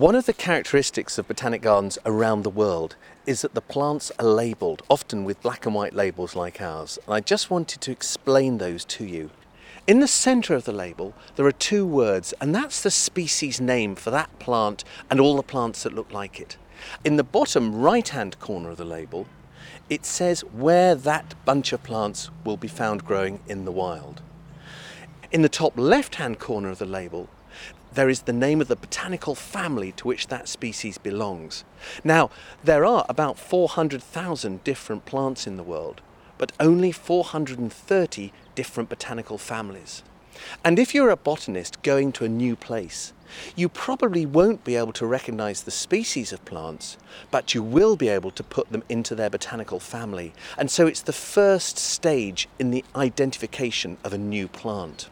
One of the characteristics of botanic gardens around the world is that the plants are labelled, often with black and white labels like ours. And I just wanted to explain those to you. In the centre of the label, there are two words, and that's the species name for that plant and all the plants that look like it. In the bottom right hand corner of the label, it says where that bunch of plants will be found growing in the wild. In the top left hand corner of the label, there is the name of the botanical family to which that species belongs. Now, there are about 400,000 different plants in the world, but only 430 different botanical families. And if you're a botanist going to a new place, you probably won't be able to recognize the species of plants, but you will be able to put them into their botanical family. And so it's the first stage in the identification of a new plant.